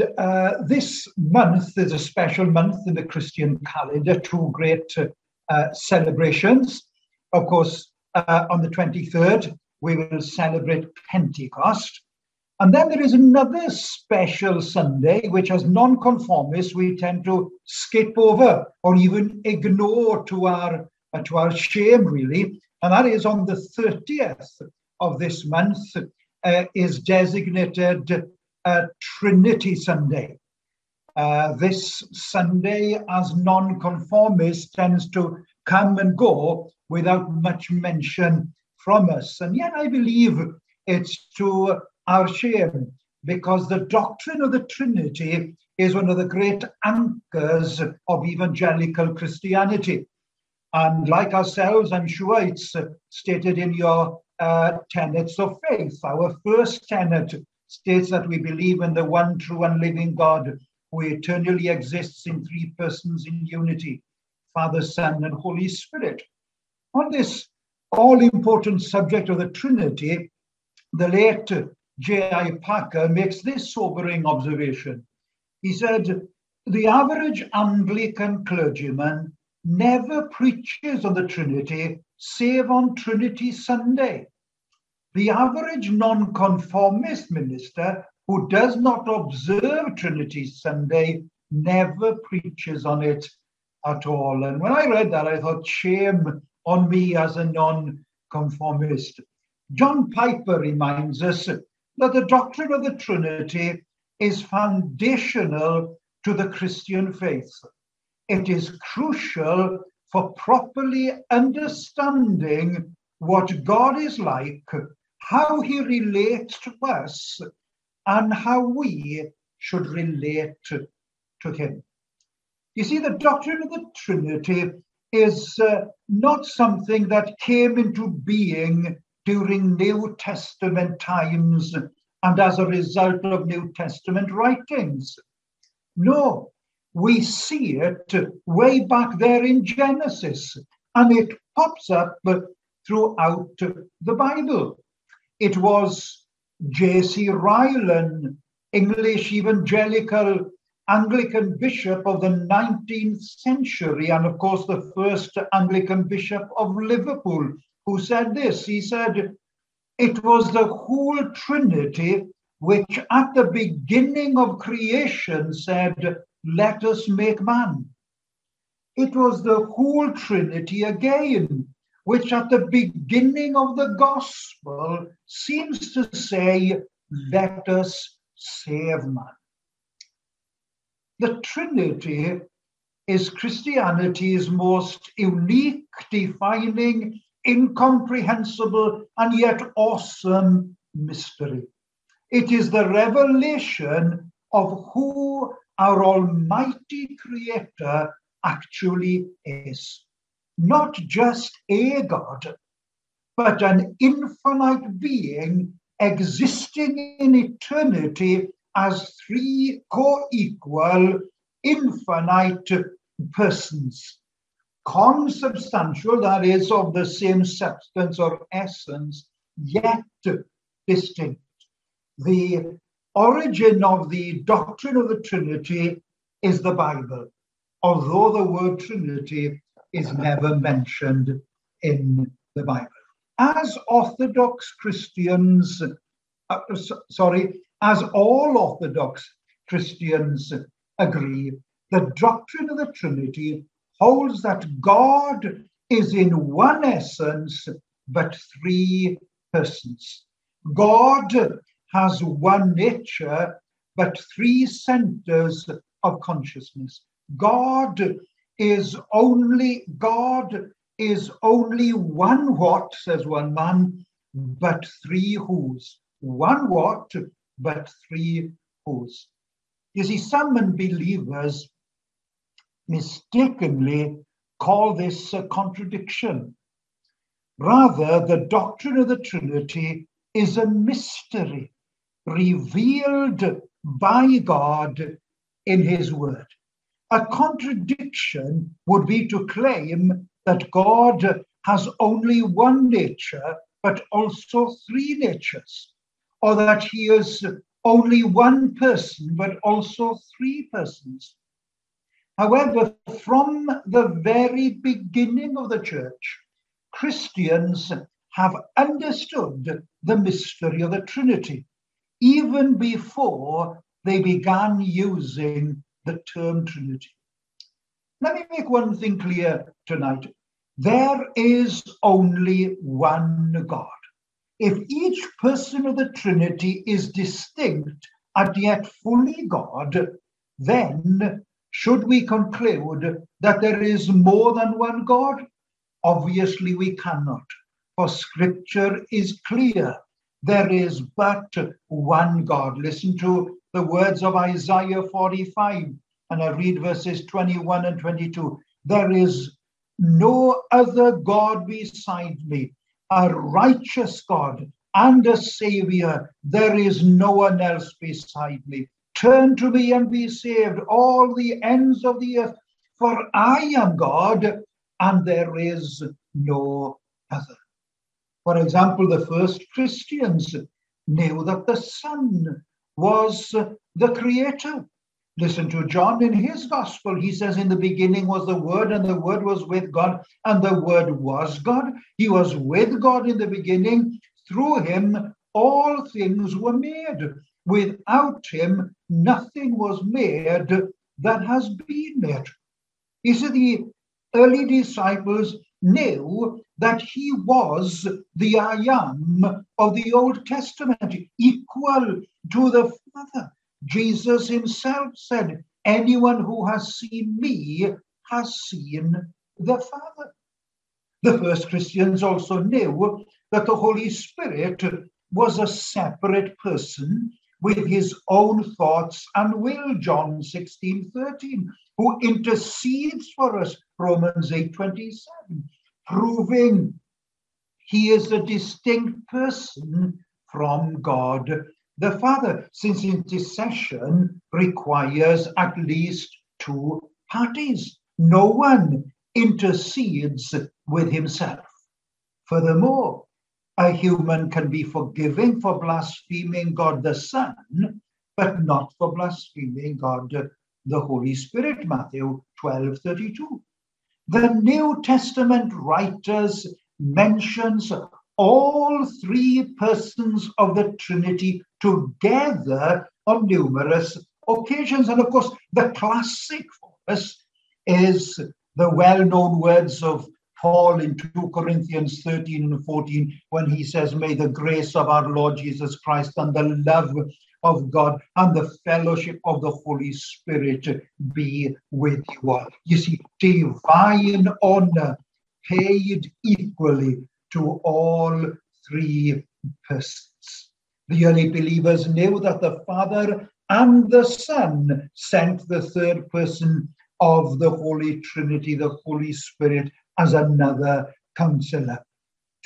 Uh, this month is a special month in the Christian calendar, two great uh, celebrations. Of course, uh, on the 23rd, we will celebrate Pentecost. And then there is another special Sunday, which as nonconformists we tend to skip over or even ignore to our, uh, to our shame, really. And that is on the 30th of this month, uh, is designated uh, Trinity Sunday. Uh, this Sunday, as nonconformist, tends to come and go without much mention from us. And yet, I believe it's to our shame because the doctrine of the Trinity is one of the great anchors of evangelical Christianity. And like ourselves, I'm sure it's stated in your uh, tenets of faith. Our first tenet states that we believe in the one true and living God who eternally exists in three persons in unity Father, Son, and Holy Spirit. On this all important subject of the Trinity, the late J.I. Packer makes this sobering observation. He said, The average Anglican clergyman never preaches on the Trinity save on Trinity Sunday. The average nonconformist minister who does not observe Trinity Sunday never preaches on it at all. And when I read that, I thought, shame on me as a nonconformist. John Piper reminds us that the doctrine of the Trinity is foundational to the Christian faith. It is crucial for properly understanding what God is like, how he relates to us, and how we should relate to, to him. You see, the doctrine of the Trinity is uh, not something that came into being during New Testament times and as a result of New Testament writings. No, we see it way back there in Genesis, and it pops up throughout the Bible. It was J.C. Ryle, English evangelical Anglican bishop of the 19th century, and of course, the first Anglican bishop of Liverpool, who said this. He said, It was the whole Trinity which at the beginning of creation said, Let us make man. It was the whole Trinity again, which at the beginning of the gospel seems to say, Let us save man. The Trinity is Christianity's most unique, defining, incomprehensible, and yet awesome mystery. It is the revelation of who our Almighty Creator actually is. Not just a God, but an infinite being existing in eternity as three co equal, infinite persons. Consubstantial, that is, of the same substance or essence, yet distinct. The origin of the doctrine of the Trinity is the Bible, although the word Trinity is never mentioned in the Bible. As Orthodox Christians, uh, sorry, as all Orthodox Christians agree, the doctrine of the Trinity holds that God is in one essence, but three persons. God has one nature, but three centers of consciousness. God is only, God is only one what, says one man, but three whos. One what, but three whos. You see, some unbelievers mistakenly call this a contradiction. Rather, the doctrine of the Trinity is a mystery revealed by God in His Word. A contradiction would be to claim that God has only one nature, but also three natures or that he is only one person, but also three persons. However, from the very beginning of the church, Christians have understood the mystery of the Trinity, even before they began using the term Trinity. Let me make one thing clear tonight. There is only one God. If each person of the Trinity is distinct and yet fully God, then should we conclude that there is more than one God? Obviously, we cannot, for scripture is clear. There is but one God. Listen to the words of Isaiah 45, and I read verses 21 and 22. There is no other God beside me a righteous God and a Savior. There is no one else beside me. Turn to me and be saved, all the ends of the earth, for I am God and there is no other. For example, the first Christians knew that the Son was the Creator. Listen to John in his gospel. He says, In the beginning was the Word, and the Word was with God, and the Word was God. He was with God in the beginning. Through him, all things were made. Without him, nothing was made that has been made. You see, the early disciples knew that he was the I am of the Old Testament, equal to the Father. Jesus himself said, Anyone who has seen me has seen the Father. The first Christians also knew that the Holy Spirit was a separate person with his own thoughts and will, John 16 13, who intercedes for us, Romans 8 27, proving he is a distinct person from God the Father, since intercession requires at least two parties. No one intercedes with himself. Furthermore, a human can be forgiven for blaspheming God the Son, but not for blaspheming God the Holy Spirit, Matthew 12 32. The New Testament writers mentions all three persons of the Trinity together on numerous occasions. And of course, the classic for us is the well known words of Paul in 2 Corinthians 13 and 14 when he says, May the grace of our Lord Jesus Christ and the love of God and the fellowship of the Holy Spirit be with you all. You see, divine honor paid equally to all three persons. The early believers knew that the Father and the Son sent the third person of the Holy Trinity, the Holy Spirit, as another counselor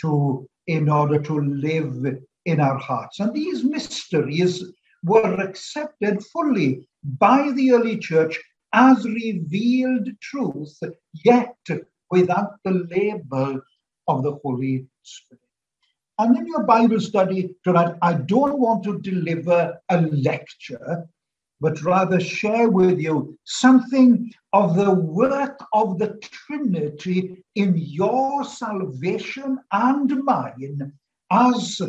to in order to live in our hearts. And these mysteries were accepted fully by the early church as revealed truth, yet without the label of the Holy Spirit. And in your Bible study tonight, I don't want to deliver a lecture, but rather share with you something of the work of the Trinity in your salvation and mine, as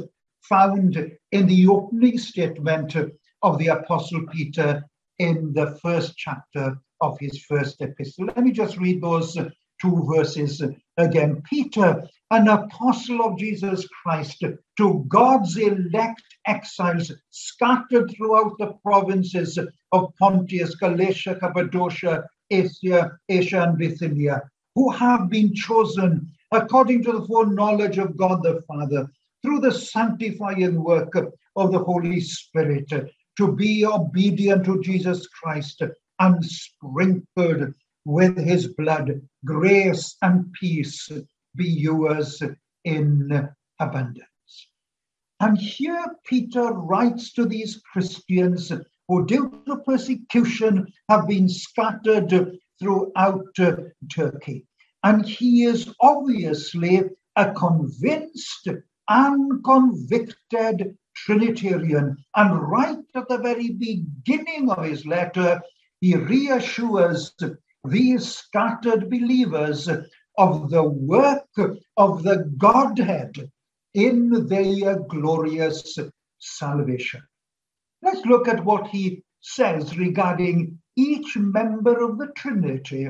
found in the opening statement of the Apostle Peter in the first chapter of his first epistle. Let me just read those two verses again. Peter, an apostle of Jesus Christ, to God's elect exiles scattered throughout the provinces of Pontus, Galatia, Cappadocia, Asia, Asia, and Bithynia, who have been chosen according to the foreknowledge of God the Father through the sanctifying work of the Holy Spirit to be obedient to Jesus Christ and sprinkled with his blood, grace and peace be yours in abundance. And here Peter writes to these Christians who, due to persecution, have been scattered throughout uh, Turkey. And he is obviously a convinced and convicted Trinitarian. And right at the very beginning of his letter, he reassures these scattered believers of the work of the Godhead in their glorious salvation. Let's look at what he says regarding each member of the Trinity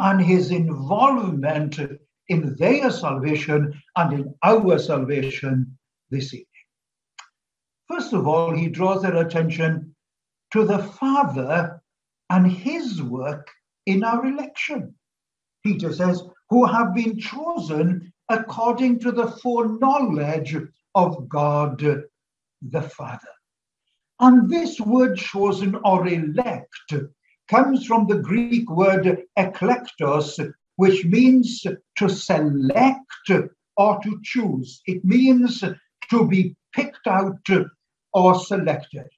and his involvement in their salvation and in our salvation this evening. First of all, he draws their attention to the Father and his work in our election. Peter says, who have been chosen according to the foreknowledge of God the Father. And this word chosen or elect comes from the Greek word eklektos, which means to select or to choose. It means to be picked out or selected.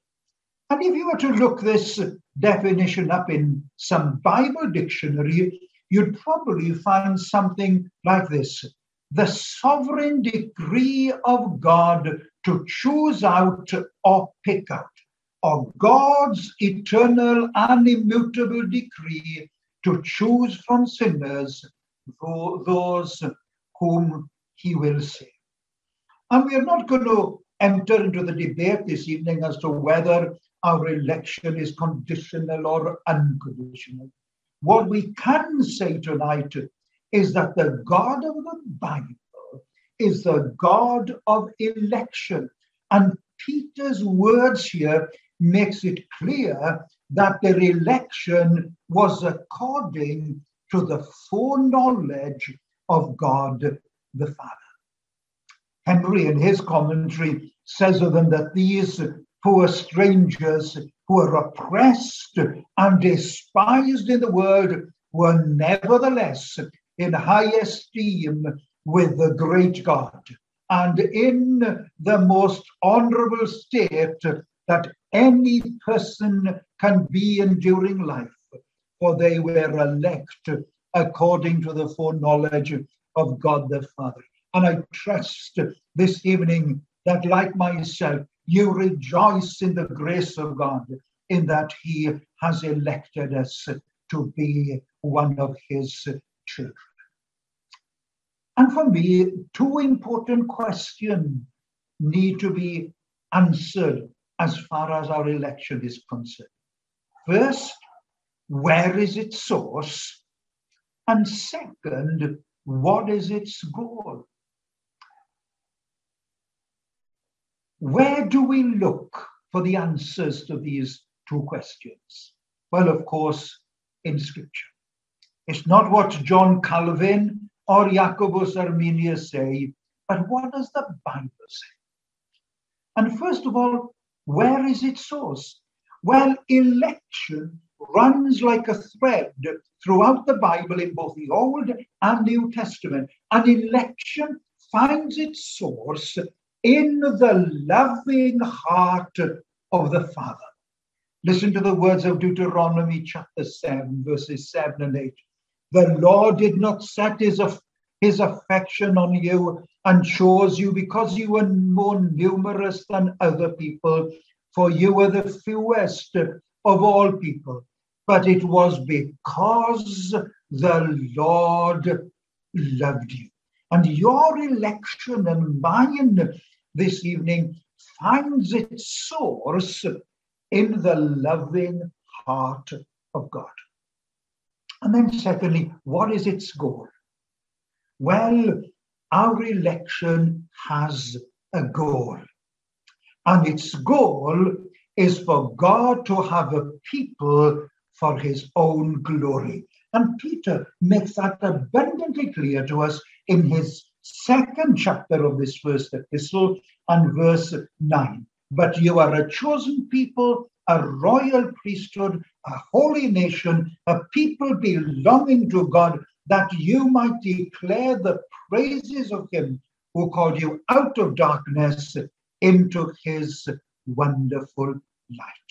And if you were to look this definition up in some Bible dictionary, you'd probably find something like this the sovereign decree of God to choose out or pick out, or God's eternal and immutable decree to choose from sinners those whom he will save. And we are not going to enter into the debate this evening as to whether our election is conditional or unconditional. What we can say tonight is that the God of the Bible is the God of election. And Peter's words here makes it clear that their election was according to the foreknowledge of God the Father. Henry, in his commentary, says of them that these poor strangers who are oppressed and despised in the world were nevertheless in high esteem with the great God and in the most honorable state that any person can be in during life, for they were elect according to the foreknowledge of God the Father. And I trust this evening that, like myself, you rejoice in the grace of God, in that He has elected us to be one of His children. And for me, two important questions need to be answered as far as our election is concerned. First, where is its source? And second, what is its goal? Where do we look for the answers to these two questions? Well, of course, in Scripture. It's not what John Calvin or Jacobus Arminius say, but what does the Bible say? And first of all, where is its source? Well, election runs like a thread throughout the Bible in both the Old and New Testament. And election finds its source in the loving heart of the Father. Listen to the words of Deuteronomy chapter 7, verses 7 and 8. The Lord did not set his, his affection on you and chose you because you were more numerous than other people, for you were the fewest of all people. But it was because the Lord loved you. And your election and mine this evening finds its source in the loving heart of God. And then, secondly, what is its goal? Well, our election has a goal. And its goal is for God to have a people for his own glory. And Peter makes that abundantly clear to us in his second chapter of this first epistle and verse 9. But you are a chosen people, a royal priesthood, a holy nation, a people belonging to God, that you might declare the praises of him who called you out of darkness into his wonderful light.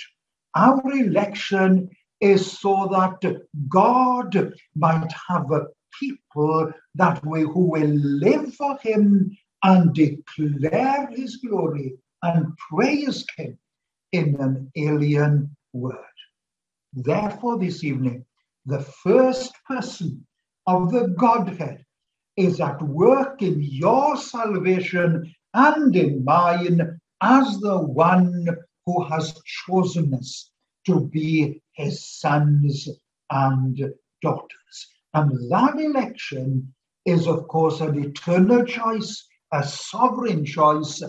Our election is so that God might have a people that we who will live for him and declare his glory and praise him in an alien word. Therefore, this evening, the first person of the Godhead is at work in your salvation and in mine as the one who has chosen us to be his sons and daughters. And that election is, of course, an eternal choice, a sovereign choice,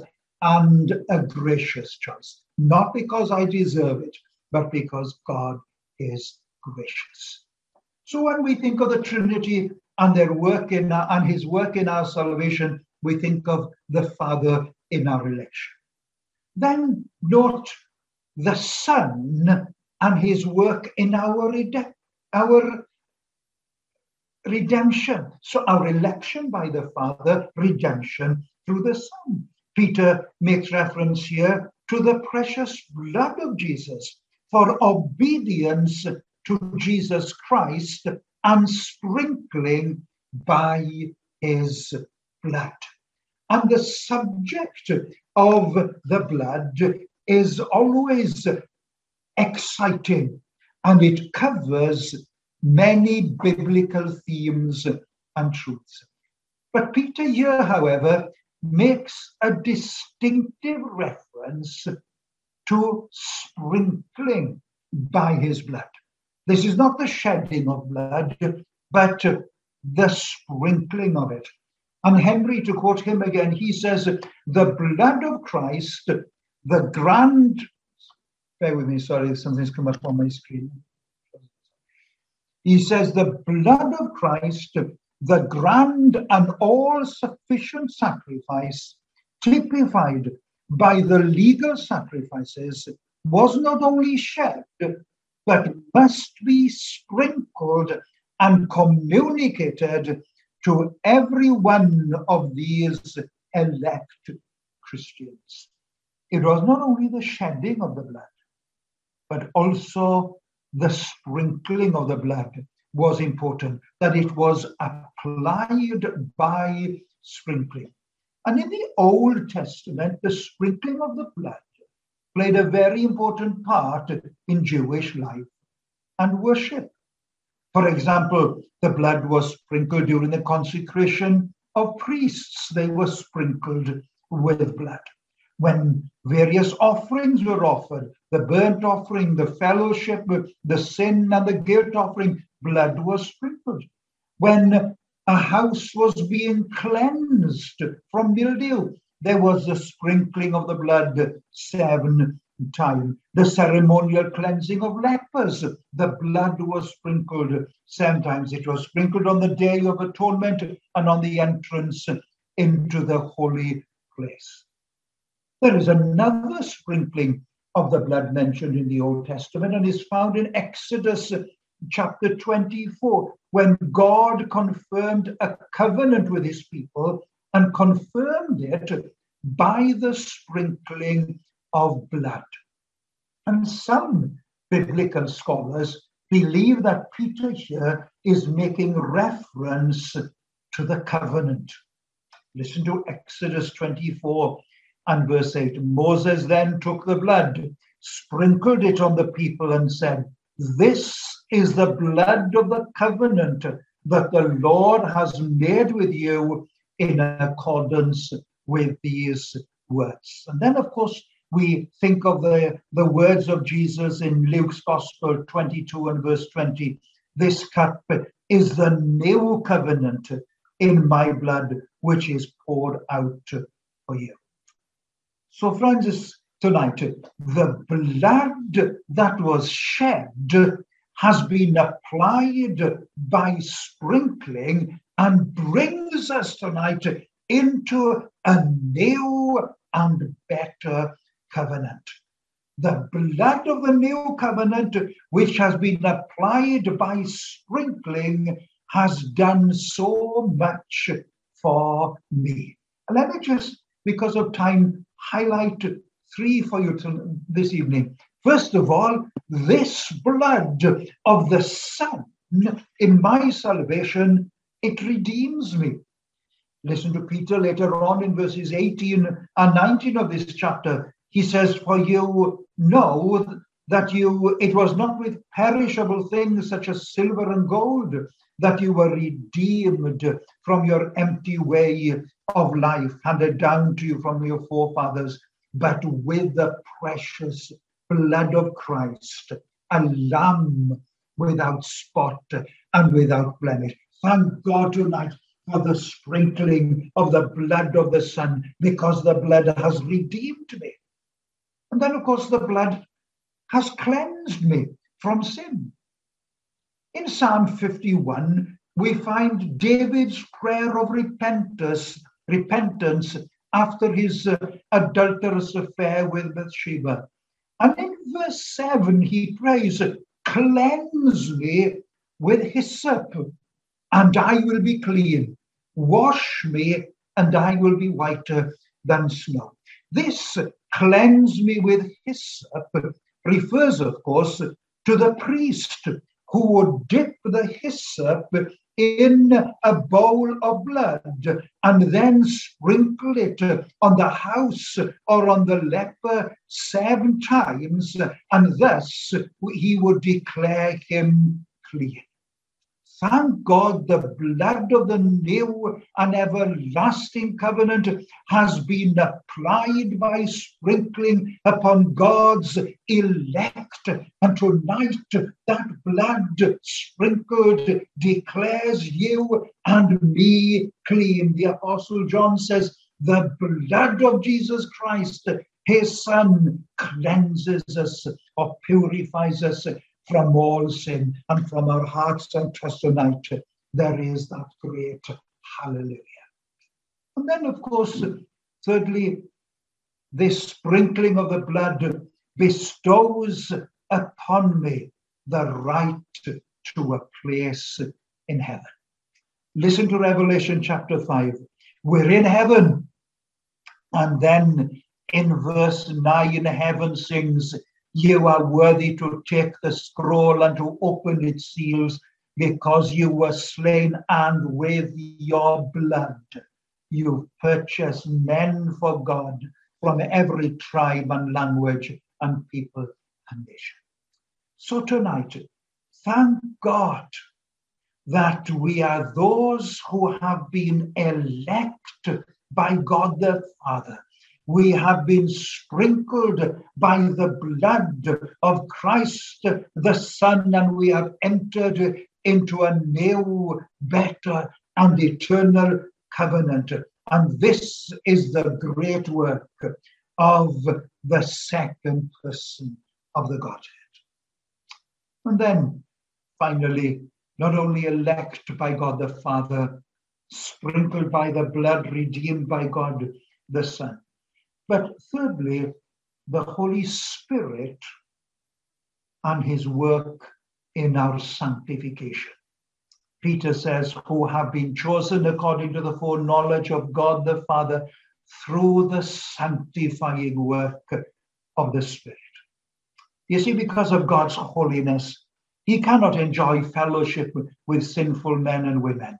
and a gracious choice. Not because I deserve it, but because God is gracious. So when we think of the Trinity and their work in our, and his work in our salvation, we think of the Father in our election. Then note the Son and his work in our, our redemption. So our election by the Father, redemption through the Son. Peter makes reference here to the precious blood of Jesus for obedience to Jesus Christ and sprinkling by his blood. And the subject of the blood is always exciting and it covers many biblical themes and truths. But Peter here, however, makes a distinctive reference to sprinkling by his blood. This is not the shedding of blood, but the sprinkling of it. And Henry, to quote him again, he says, The blood of Christ, the grand, bear with me, sorry, something's come up on my screen. He says, The blood of Christ, the grand and all sufficient sacrifice, typified by the legal sacrifices, was not only shed, but must be sprinkled and communicated to every one of these elect Christians. It was not only the shedding of the blood, but also the sprinkling of the blood was important, that it was applied by sprinkling. And in the Old Testament, the sprinkling of the blood played a very important part in Jewish life and worship. For example, the blood was sprinkled during the consecration of priests, they were sprinkled with blood. When various offerings were offered, the burnt offering, the fellowship, the sin, and the guilt offering, blood was sprinkled. When a house was being cleansed from mildew, there was the sprinkling of the blood seven times. The ceremonial cleansing of lepers, the blood was sprinkled seven times. It was sprinkled on the day of atonement and on the entrance into the holy place. There is another sprinkling of the blood mentioned in the Old Testament and is found in Exodus chapter 24, when God confirmed a covenant with his people and confirmed it by the sprinkling of blood. And some biblical scholars believe that Peter here is making reference to the covenant. Listen to Exodus 24 and verse 8. Moses then took the blood, sprinkled it on the people, and said, This is the blood of the covenant that the Lord has made with you in accordance with these words. And then, of course, we think of the, the words of Jesus in Luke's Gospel 22 and verse 20. This cup is the new covenant in my blood, which is poured out for you. So, friends, tonight, the blood that was shed has been applied by sprinkling and brings us tonight into a new and better covenant. The blood of the new covenant, which has been applied by sprinkling, has done so much for me. Let me just, because of time, highlight three for you this evening. First of all, this blood of the Son in my salvation, it redeems me. Listen to Peter later on in verses 18 and 19 of this chapter. he says, For you know that you it was not with perishable things such as silver and gold that you were redeemed from your empty way of life handed down to you from your forefathers, but with the precious blood of Christ, a lamb without spot and without blemish. Thank God tonight for the sprinkling of the blood of the Son, because the blood has redeemed me. And then, of course, the blood has cleansed me from sin. In Psalm 51, we find David's prayer of repentance, repentance after his uh, adulterous affair with Bathsheba. And in verse 7, he prays, Cleanse me with hyssop, and I will be clean. Wash me, and I will be whiter than snow. This cleanse me with hyssop refers, of course, to the priest who would dip the hyssop in a bowl of blood and then sprinkle it on the house or on the leper seven times, and thus he would declare him clean. Thank God the blood of the new and everlasting covenant has been applied by sprinkling upon God's elect. And tonight, that blood sprinkled declares you and me clean. The Apostle John says, The blood of Jesus Christ, his Son, cleanses us or purifies us from all sin and from our hearts and trust tonight, there is that great hallelujah. And then, of course, thirdly, this sprinkling of the blood bestows upon me the right to a place in heaven. Listen to Revelation chapter 5. We're in heaven. And then in verse 9, heaven sings, you are worthy to take the scroll and to open its seals because you were slain and with your blood you purchased men for God from every tribe and language and people and nation. So tonight, thank God that we are those who have been elected by God the Father we have been sprinkled by the blood of Christ the Son, and we have entered into a new, better, and eternal covenant. And this is the great work of the second person of the Godhead. And then finally, not only elect by God the Father, sprinkled by the blood, redeemed by God the Son, but thirdly, the Holy Spirit and his work in our sanctification. Peter says, who have been chosen according to the foreknowledge of God the Father through the sanctifying work of the Spirit. You see, because of God's holiness, he cannot enjoy fellowship with sinful men and women.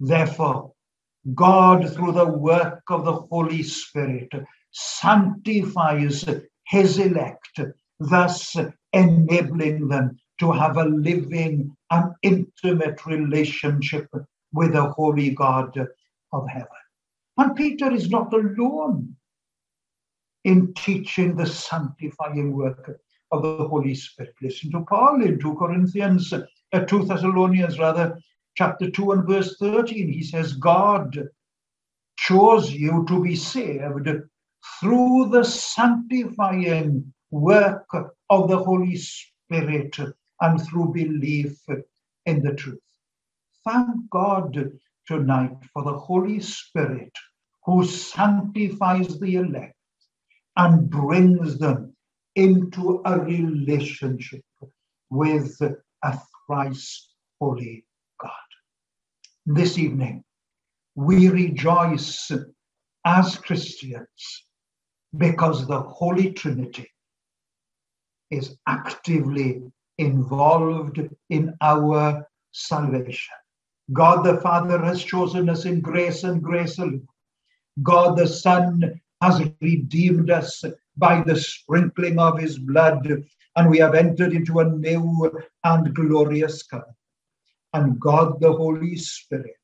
Therefore, God, through the work of the Holy Spirit, sanctifies his elect, thus enabling them to have a living and intimate relationship with the holy God of heaven. And Peter is not alone in teaching the sanctifying work of the Holy Spirit. Listen to Paul in 2 Corinthians, uh, 2 Thessalonians rather, chapter 2 and verse 13. He says, God chose you to be saved through the sanctifying work of the Holy Spirit and through belief in the truth. Thank God tonight for the Holy Spirit who sanctifies the elect and brings them into a relationship with a thrice holy God. This evening, we rejoice as Christians because the Holy Trinity is actively involved in our salvation. God the Father has chosen us in grace and grace alone. God the Son has redeemed us by the sprinkling of his blood, and we have entered into a new and glorious covenant. And God the Holy Spirit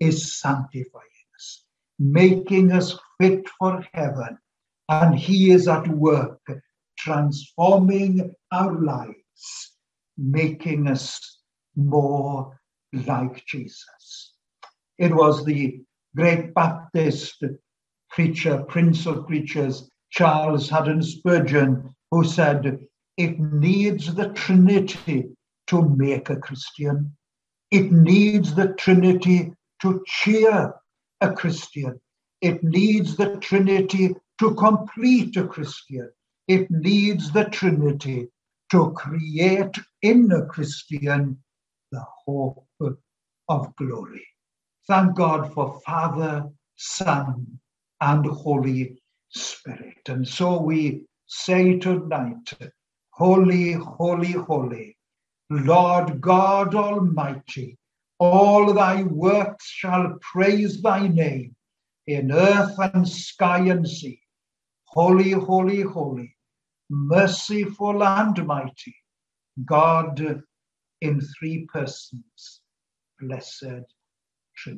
is sanctifying us, making us fit for heaven. And he is at work transforming our lives, making us more like Jesus. It was the great Baptist preacher, prince of preachers, Charles Haddon Spurgeon, who said, It needs the Trinity to make a Christian. It needs the Trinity to cheer a Christian. It needs the Trinity to complete a Christian. It needs the Trinity to create in a Christian the hope of glory. Thank God for Father, Son, and Holy Spirit. And so we say tonight, Holy, holy, holy, Lord God Almighty, all thy works shall praise thy name in earth and sky and sea. Holy, holy, holy, merciful and mighty, God in three persons, blessed Trinity.